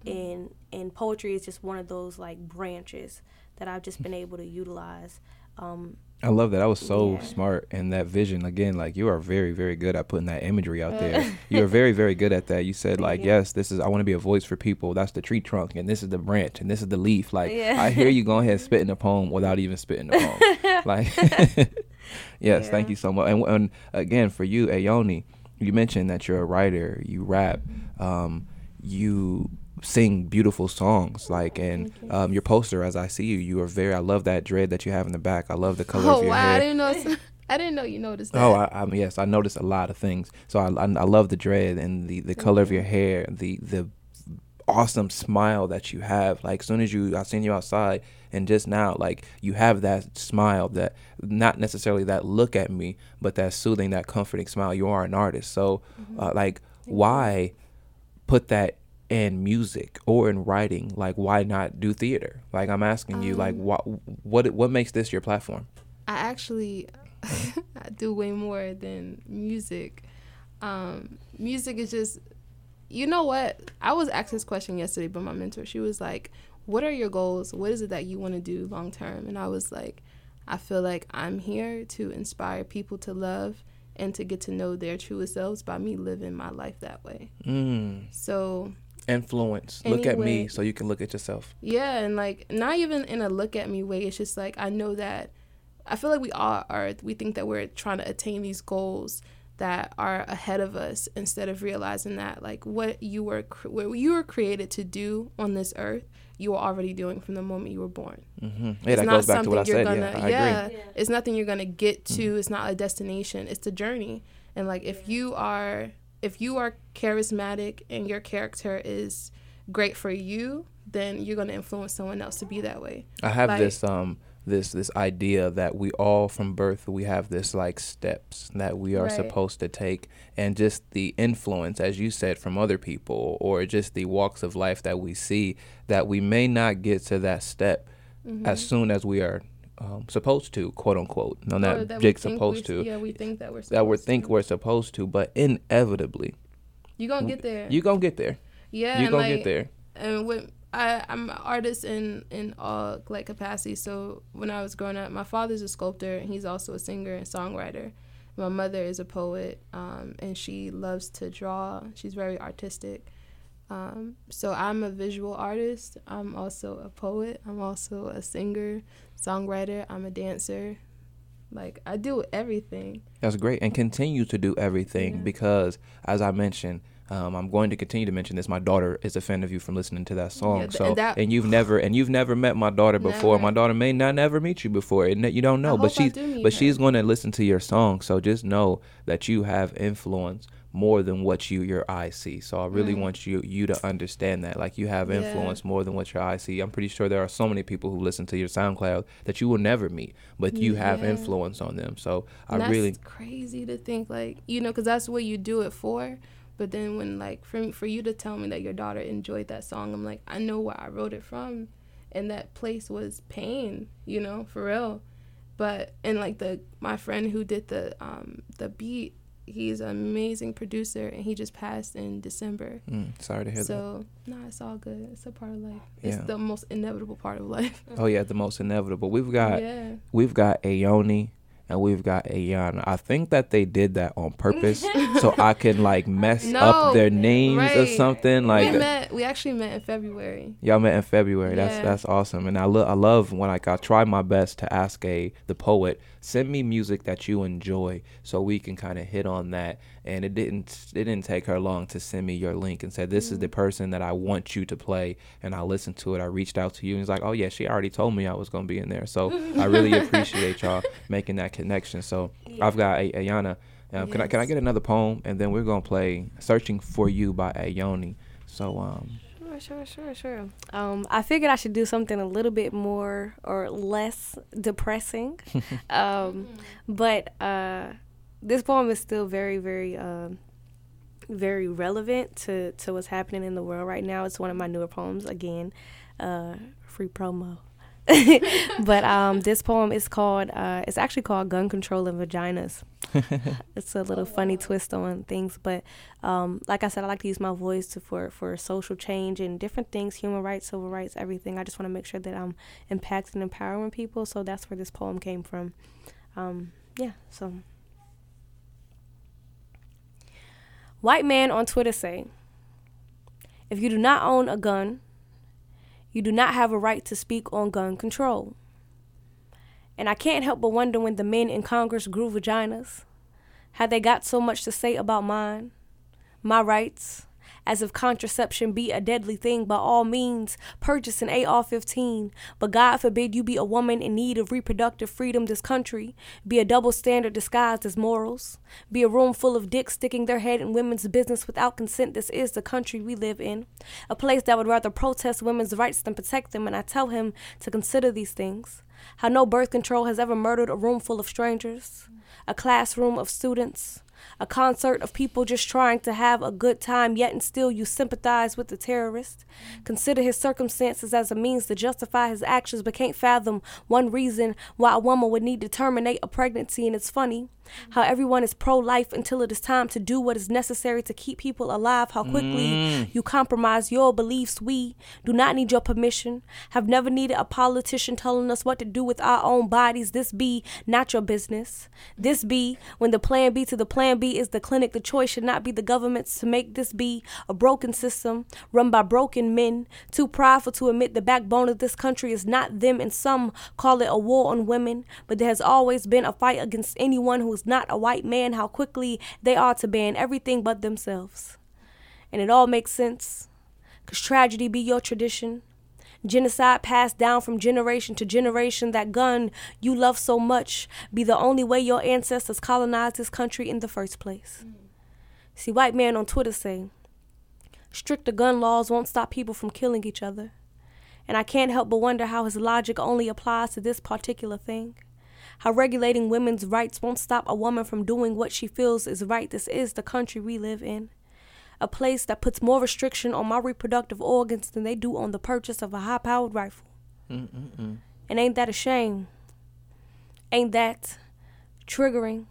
And and poetry is just one of those like branches that I've just been able to utilize. Um, I love that. I was so Yeah. smart, and that vision again. Like you are very, very good at putting that imagery out there. you are very, very good at that. You said like, yes, this is. I want to be a voice for people. That's the tree trunk, and this is the branch, and this is the leaf. Like Yeah. I hear you go ahead spitting a poem without even spitting the poem. like, yes, thank you so much. And, and again, for you, Ayoni, you mentioned that you're a writer. You rap. Um, you sing beautiful songs like and um, your poster as i see you you are very i love that dread that you have in the back i love the color Oh of your wow, hair I didn't know. I didn't know you noticed that. Oh, I, I yes, I noticed a lot of things. So I, I, I love the dread and the, the color of your hair, the the awesome smile that you have. Like, as soon as you, I seen you outside, and just now, like, you have that smile that not necessarily that look at me, but that soothing, that comforting smile. You are an artist, so uh, like, why put that in music or in writing? Like, why not do theater? Like, I'm asking you, like, what what what makes this your platform? I actually I do way more than music. Um, music is just, you know what? I was asked this question yesterday by my mentor. She was like, "What are your goals? What is it that you want to do long term?" And I was like, "I feel like I'm here to inspire people to love." And to get to know their truest selves by me living my life that way. Mm. So Influence. Look at me so you can look at yourself. Yeah, and like not even in a look at me way. It's just like I know that I feel like we all are. We think that we're trying to attain these goals that are ahead of us instead of realizing that like what you were what you were created to do on this earth, you were already doing from the moment you were born. hmm Yeah, It's that not goes back to what I something you're said. gonna- yeah, I yeah. agree. It's nothing you're gonna get to. It's not a destination. It's a journey. And like if you are if you are charismatic and your character is great for you, then you're gonna influence someone else to be that way. I have Like- this um this this idea that we all from birth we have this like steps that we are Right. supposed to take and just the influence as you said from other people or just the walks of life that we see that we may not get to that step Mm-hmm. as soon as we are um, supposed to quote unquote no Or not that we Jake supposed to Yeah, we think that we're that we think to. we're supposed to but inevitably you gonna get there. you gonna get there yeah, you gonna like, get there and with I, I'm an artist in in all like capacities. So when I was growing up, my father's a sculptor and he's also a singer and songwriter. My mother is a poet, um, and she loves to draw. She's very artistic. Um, so I'm a visual artist. I'm also a poet. I'm also a singer, songwriter. I'm a dancer. Like I do everything. That's great, and continue to do everything Yeah. because, as I mentioned, um, I'm going to continue to mention this. My daughter is a fan of you from listening to that song. Yeah, th- so, and that- and you've never and you've never met my daughter before. Never. My daughter may not never meet you before, and you don't know. I but she's do but her. she's going to listen to your song. So just know that you have influence more than what you your eyes see. So I really Right. want you you to understand that. Like you have Yeah. influence more than what your eyes see. I'm pretty sure there are so many people who listen to your SoundCloud that you will never meet, but you have influence on them. So I that's really crazy to think like you know because that's what you do it for but then when like for, for you to tell me that your daughter enjoyed that song i'm like i know where i wrote it from and that place was pain you know for real but and like the my friend who did the um the beat he's an amazing producer and he just passed in december Mm, sorry to hear that. so nah it's all good it's a part of life Yeah. it's the most inevitable part of life Oh yeah, the most inevitable. We've got yeah we've got Ayoni and we've got Ayana. I think that they did that on purpose so I can like mess No, up their names or something. Like we met we actually met in february y'all met in February. That's Yeah. that's awesome. And I love I love when like I try my best to ask a the poet send me music that you enjoy so we can kind of hit on that. And it didn't it didn't take her long to send me your link and said this is the person that I want you to play. And I listened to it. I reached out to you and he's like, oh yeah, she already told me I was gonna be in there. So I really appreciate y'all making that connection. So I've got a- Ayana. Um, Can I can I get another poem and then we're gonna play "Searching for You" by Ayoni. So um, Sure, sure, sure, sure. Um, I figured I should do something a little bit more or less depressing. um, but uh, this poem is still very, very, um, very relevant to, to what's happening in the world right now. It's one of my newer poems. Again, uh, free promo. but um, this poem is called. Uh, it's actually called "Gun Control and Vaginas." it's a little funny twist on things, but um, like I said, I like to use my voice to, for for social change and different things, human rights, civil rights, everything. I just want to make sure that I'm impacting and empowering people. So that's where this poem came from. Um, yeah. So, white man on Twitter say, if you do not own a gun, you do not have a right to speak on gun control. And I can't help but wonder when the men in Congress grew vaginas, had they got so much to say about mine, my rights, as if contraception be a deadly thing, by all means, purchase an AR 15. But God forbid you be a woman in need of reproductive freedom, this country. Be a double standard disguised as morals. Be a room full of dicks sticking their head in women's business without consent. This is the country we live in. A place that would rather protest women's rights than protect them. And I tell him to consider these things. How no birth control has ever murdered a room full of strangers, a classroom of students, a concert of people just trying to have a good time, yet and still you sympathize with the terrorist. Consider his circumstances as a means to justify his actions, but can't fathom one reason why a woman would need to terminate a pregnancy. And it's funny How everyone is pro life until it is time to do what is necessary to keep people alive. How quickly Mm. you compromise your beliefs. We do not need your permission. Have never needed a politician telling us what to do with our own bodies. This be not your business. This be when the plan B to the plan B is the clinic. The choice should not be the government's to make this be a broken system run by broken men. Too prideful to admit the backbone of this country is not them, and some call it a war on women. But there has always been a fight against anyone who is not a white man. How quickly they are to ban everything but themselves. And it all makes sense. Cause tragedy be your tradition. Genocide passed down from generation to generation. That gun you love so much be the only way your ancestors colonized this country in the first place. See, white man on Twitter say, stricter gun laws won't stop people from killing each other. And I can't help but wonder how his logic only applies to this particular thing. How regulating women's rights won't stop a woman from doing what she feels is right. This is the country we live in a place that puts more restriction on my reproductive organs than they do on the purchase of a high powered rifle. Mm-mm-mm. And ain't that a shame? Ain't that triggering?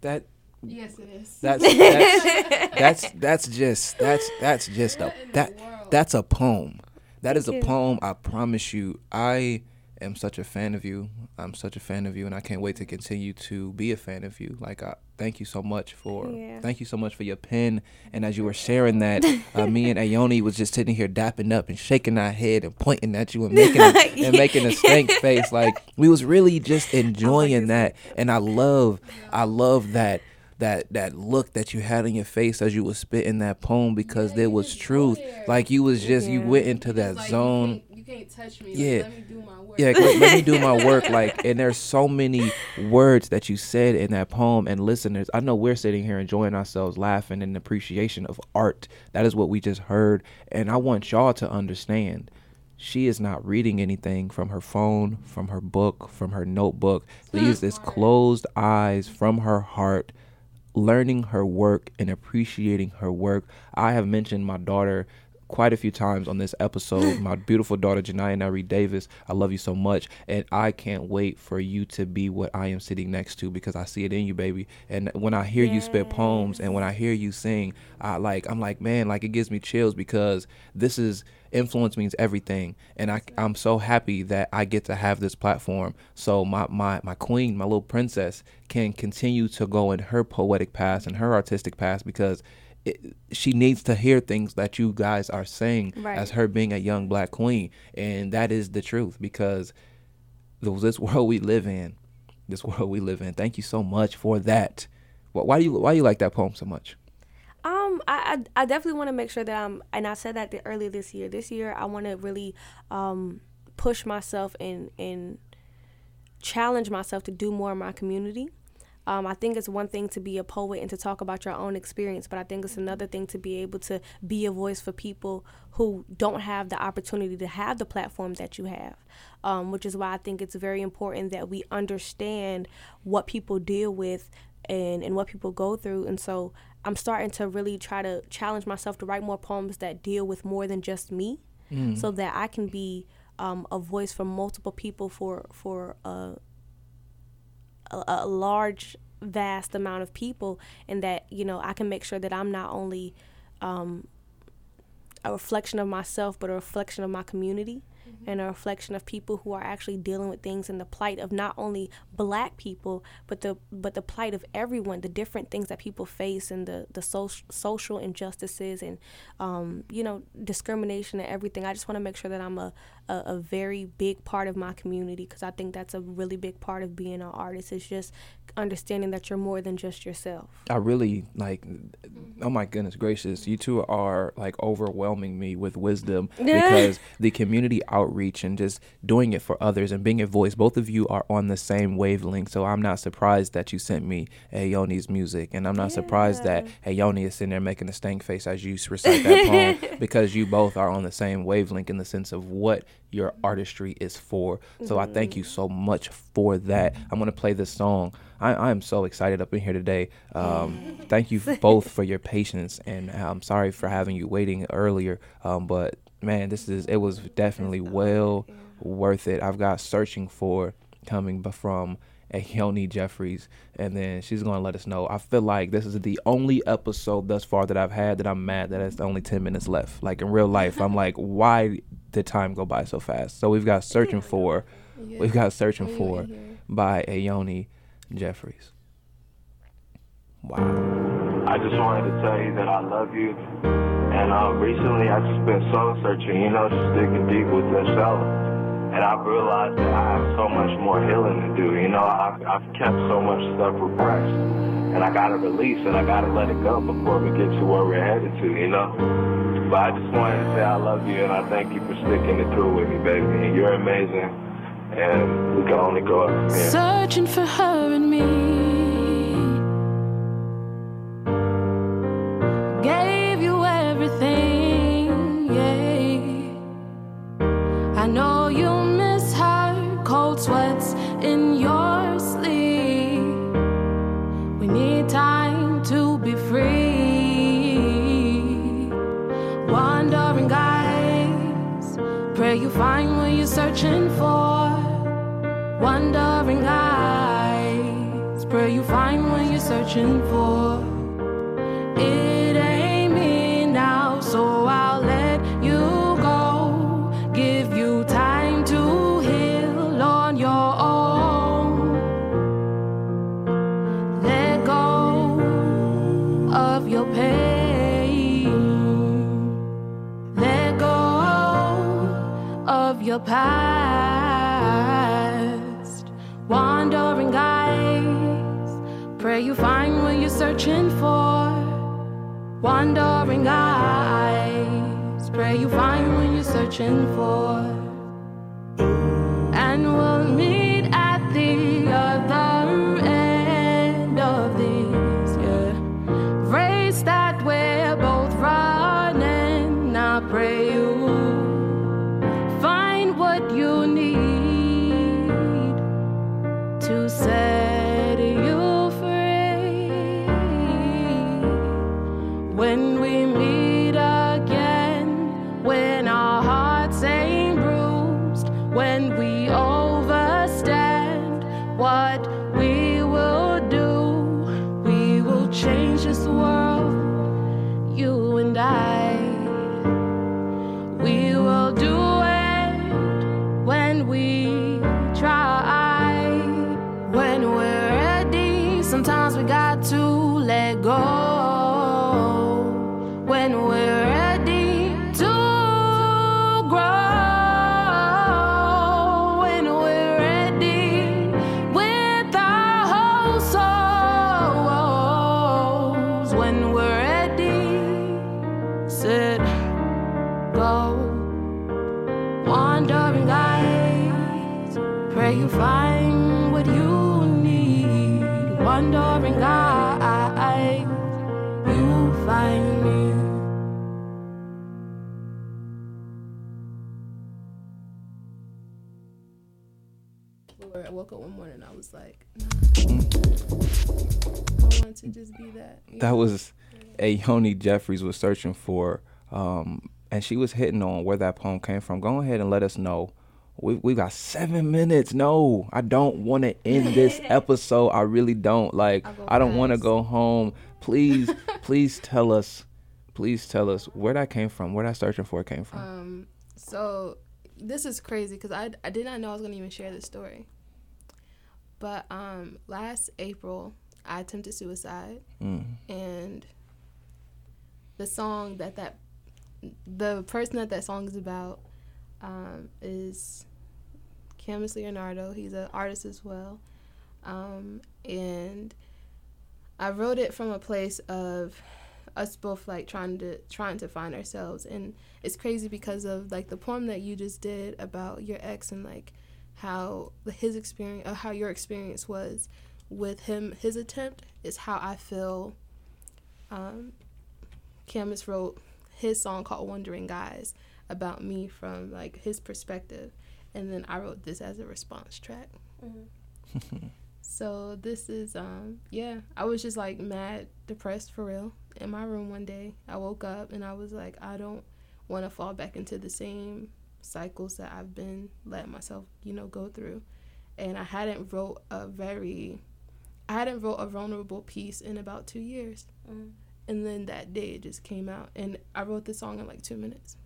That Yes, it is. that's that's that's that's just that's that's just a that that's a poem. That is a you. poem. I promise you. I am such a fan of you. I'm such a fan of you, and I can't wait to continue to be a fan of you. Like, I thank you so much for Yeah. thank you so much for your pen. And as you were sharing that, uh, me and Ayoni was just sitting here dapping up and shaking our head and pointing at you and making a, and making a stank face. Like we was really just enjoying that, and I love I love that that that look that you had on your face as you was spitting that poem because there was truth. Like you was just you went into that Like, zone. Can't touch me. Yeah. Like, let me do my work. Yeah, let, let me do my work. Like, and there's so many words that you said in that poem. And listeners, I know we're sitting here enjoying ourselves, laughing in appreciation of art. That is what we just heard. And I want y'all to understand. She is not reading anything from her phone, from her book, from her notebook. These is closed eyes from her heart, learning her work and appreciating her work. I have mentioned my daughter quite a few times on this episode. My beautiful daughter, Janaya Nari Davis. I love you so much. And I can't wait for you to be what I am sitting next to because I see it in you, baby. And when I hear you spit poems and when I hear you sing, I like I'm like, man, like it gives me chills because this is influence means everything and I, i'm so happy that i get to have this platform so my, my my queen my little princess can continue to go in her poetic path and her artistic path because it, she needs to hear things that you guys are saying Right. as her being a young black queen and that is the truth because this world we live in this world we live in thank you so much for that why do you why do you like that poem so much Um, I I, I definitely want to make sure that I'm, and I said that the, earlier this year. This year, I want to really um, push myself and and challenge myself to do more in my community. Um, I think it's one thing to be a poet and to talk about your own experience, but I think it's another thing to be able to be a voice for people who don't have the opportunity to have the platform that you have. Um, which is why I think it's very important that we understand what people deal with and, and what people go through. And so I'm starting to really try to challenge myself to write more poems that deal with more than just me so that I can be um, a voice for multiple people for, for uh, a, a large vast amount of people and that you know i can make sure that i'm not only um, a reflection of myself but a reflection of my community and a reflection of people who are actually dealing with things and the plight of not only black people but the but the plight of everyone the different things that people face and the the social social injustices and um, you know discrimination and everything i just want to make sure that i'm a, a, a very big part of my community because i think that's a really big part of being an artist is just understanding that you're more than just yourself I really like. Oh my goodness gracious! You two are like overwhelming me with wisdom because the community outreach and just doing it for others and being a voice. Both of you are on the same wavelength, so I'm not surprised that you sent me Ayoni's music, and I'm not surprised that Ayoni is sitting there making a stank face as you recite that poem because you both are on the same wavelength in the sense of what your artistry is for. So I thank you so much for that. I'm gonna play this song. I, I am so excited up in here today. Um, thank you both for your patience, and I'm sorry for having you waiting earlier. Um, but man, this is it was definitely well worth it. I've got searching for coming b- from Ayoni Jeffries, and then she's gonna let us know. I feel like this is the only episode thus far that I've had that I'm mad that it's only ten minutes left. Like in real life, I'm like, why did time go by so fast? So we've got searching for, Yeah. we've got searching oh, for went here. by Ayoni Jeffries. Wow. I just wanted to tell you that I love you. And uh, recently I just been soul searching, you know, just digging deep within self. And I've realized that I have so much more healing to do. You know, I've, I've kept so much stuff repressed. And I gotta release and I gotta let it go before we get to where we're headed to, you know? But I just wanted to say I love you and I thank you for sticking it through with me, baby. And you're amazing. And we can only go up from here. Searching for her and me. Need time to be free. Wandering eyes, pray you find what you're searching for. Wandering eyes, pray you find what you're searching for. Past. Wandering eyes, pray you find what you're searching for. Wandering eyes, pray you find what you're searching for. Was like, nah. I want to just be that. you That know? was Ayoni Jeffries was searching for, um, and she was hitting on where that poem came from. Go ahead and let us know. We we got seven minutes. No, I don't want to end this episode. I really don't. Like I don't want to go home. Please, please tell us. Please tell us where that came from. Where that searching for came from. Um, so this is crazy because I, I did not know I was gonna even share this story. But um, last April, I attempted suicide, Mm. and the song that that the person that that song is about um, is Camus Leonardo. He's an artist as well, um, and I wrote it from a place of us both like trying to trying to find ourselves and it's crazy because of like the poem that you just did about your ex and like how his experience or how your experience was with him his attempt is how I feel um Camus wrote his song called Wandering Eyes about me from like his perspective and then I wrote this as a response track. So this is um yeah, I was just like mad depressed for real in my room one day. I woke up and I was like I don't want to fall back into the same cycles that I've been letting myself, you know, go through. and I hadn't wrote a very, I hadn't wrote a vulnerable piece in about two years, Mm. and then that day it just came out, and I wrote the song in like two minutes.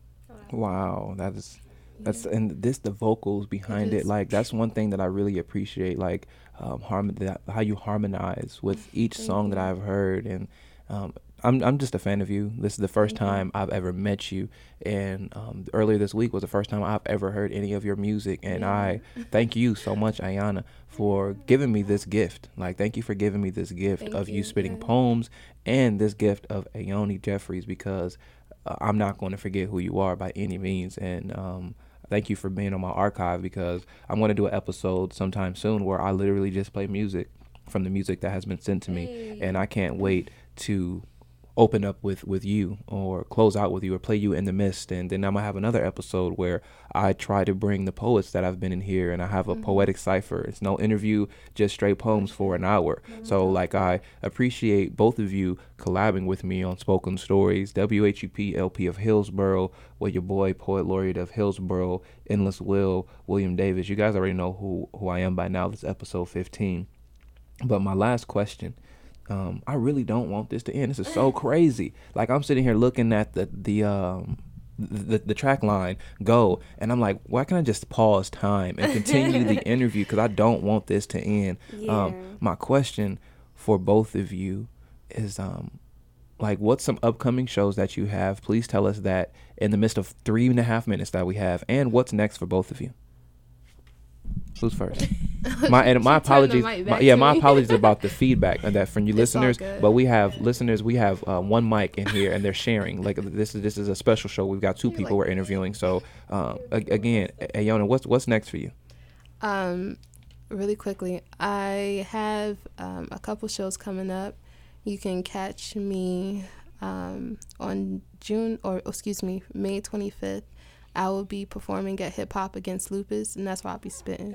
Wow, that is that's and this the vocals behind it, like that's one thing that I really appreciate like um harmon that, how you harmonize with each song that I've heard. And um I'm I'm just a fan of you. This is the 1st time I've ever met you and um earlier this week was the first time I've ever heard any of your music and I thank you so much Ayana for giving me this gift. Like thank you for giving me this gift Thank of you, you, spitting yeah. poems and this gift of Ayoni Jeffries because uh, I'm not going to forget who you are by any means. And um, thank you for being on my archive because I'm going to do an episode sometime soon where I literally just play music from the music that has been sent to me. And I can't wait to open up with with you or close out with you or play you in the mist and then i'm gonna have another episode where i try to bring the poets that i've been in here and i have a mm-hmm. poetic cipher. It's no interview just straight poems for an hour. Mm-hmm. So like i appreciate both of you collabing with me on spoken stories whup lp of Hillsborough with your boy poet laureate of Hillsborough endless will william davis. You guys already know who who i am by now. This is episode 15 but my last question, um, I really don't want this to end. This is so crazy. Like I'm sitting here looking at the the um the, the track line go, and I'm like, why can't I just pause time and continue the interview? Because I don't want this to end. Yeah. Um, my question for both of you is um like what's some upcoming shows that you have please tell us that in the midst of three and a half minutes that we have and what's next for both of you who's first. My and my She turned the apologies my, yeah my apologies about the feedback and that from you It's listeners but we have listeners we have uh, one mic in here and they're sharing like this is this is a special show. We've got two people we're interviewing so um again Ayona what's what's next for you? Um, really quickly, I have um, a couple shows coming up. You can catch me um, on June or excuse me, May 25th. I will be performing at Hip Hop Against Lupus, and that's where I'll be spitting.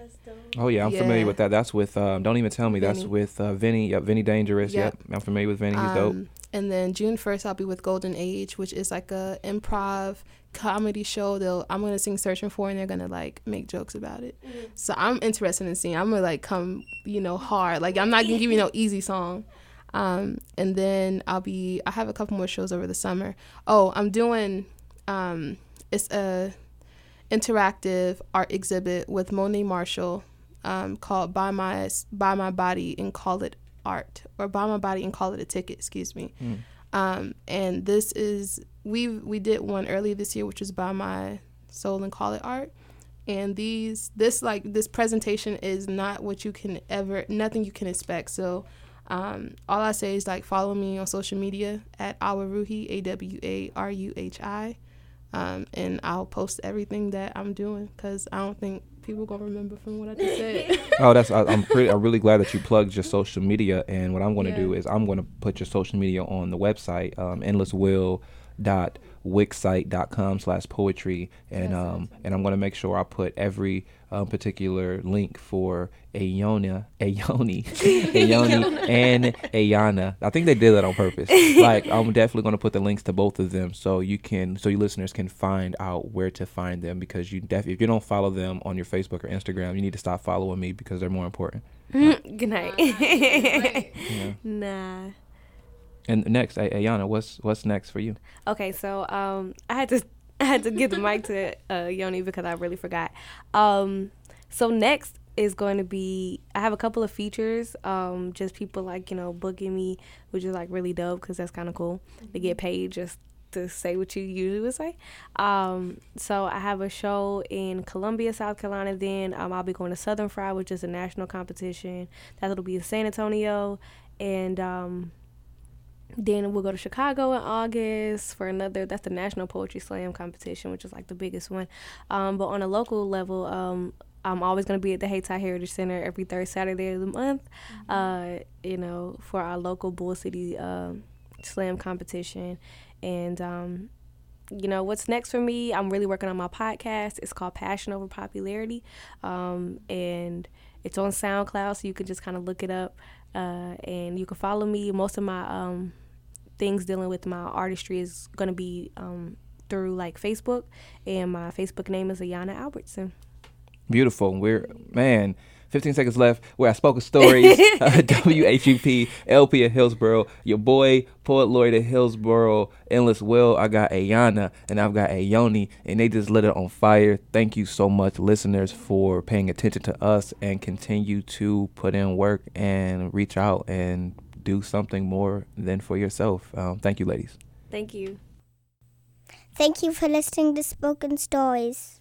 Oh yeah, I'm familiar with that. That's with um, don't even tell me. That's with uh, Vinny. Yep, Vinny Dangerous. Yep. Yep. I'm familiar with Vinny. He's dope. Um, and then June 1st, I'll be with Golden Age, which is like a improv comedy show. They'll I'm gonna sing "Searching For," and they're gonna like make jokes about it. So I'm interested in seeing. I'm gonna like come, you know, hard. Like I'm not gonna give you no easy song. Um, and then I'll be. I have a couple more shows over the summer. Oh, I'm doing. Um, it's a interactive art exhibit with Monet Marshall um, called "Buy My Buy My Body and Call It Art" or "Buy My Body and Call It a Ticket." Excuse me. Um, and this is we we did one earlier this year, which was "Buy My Soul and Call It Art." And these this like this presentation is not what you can ever nothing you can expect. So um, all I say is like follow me on social media at Awaruhi A W A R U H I um, and I'll post everything that I'm doing because I don't think people gonna remember from what I just said. Oh, that's I, I'm pretty. I'm really glad that you plugged your social media. And what I'm going to do is I'm going to put your social media on the website, um, endlesswill.wixsite.com slash poetry, and um, and I'm going to make sure I put every um, particular link for Ayona, Ayoni, Ayoni, and Ayana. I think they did that on purpose. Like I'm definitely going to put the links to both of them so you can so you listeners can find out where to find them because you def if you don't follow them on your Facebook or Instagram, you need to stop following me because they're more important. Good night. Nah. And next, Ayana, what's what's next for you? Okay, so um, I had to I had to give the mic to uh, Yoni because I really forgot. Um, so next is going to be I have a couple of features. Um, just people like you know booking me, which is like really dope because that's kind of cool to get paid just to say what you usually would say. Um, so I have a show in Columbia, South Carolina. Then um, I'll be going to Southern Fry, which is a national competition. That'll be in San Antonio, and um, then we'll go to Chicago in August for another. That's the National Poetry Slam competition, which is like the biggest one. Um, but on a local level, um, I'm always going to be at the Hayti Heritage Center every third Saturday of the month. Uh, you know, for our local Bull City um Slam competition, and um, you know what's next for me i'm really working on my podcast it's called passion over popularity um, and it's on soundcloud so you can just kind of look it up uh, and you can follow me most of my um, things dealing with my artistry is going to be um, through like facebook and my facebook name is ayana albertson Beautiful. We're man. 15 seconds left. where I spoke Spoken Stories, uh, WHUP, LP at Hillsborough. Your boy, Poet Laureate at Hillsborough, Endless Will. I got Ayana and I've got Ayoni, and they just lit it on fire. Thank you so much, listeners, for paying attention to us and continue to put in work and reach out and do something more than for yourself. Um, thank you, ladies. Thank you. Thank you for listening to Spoken Stories.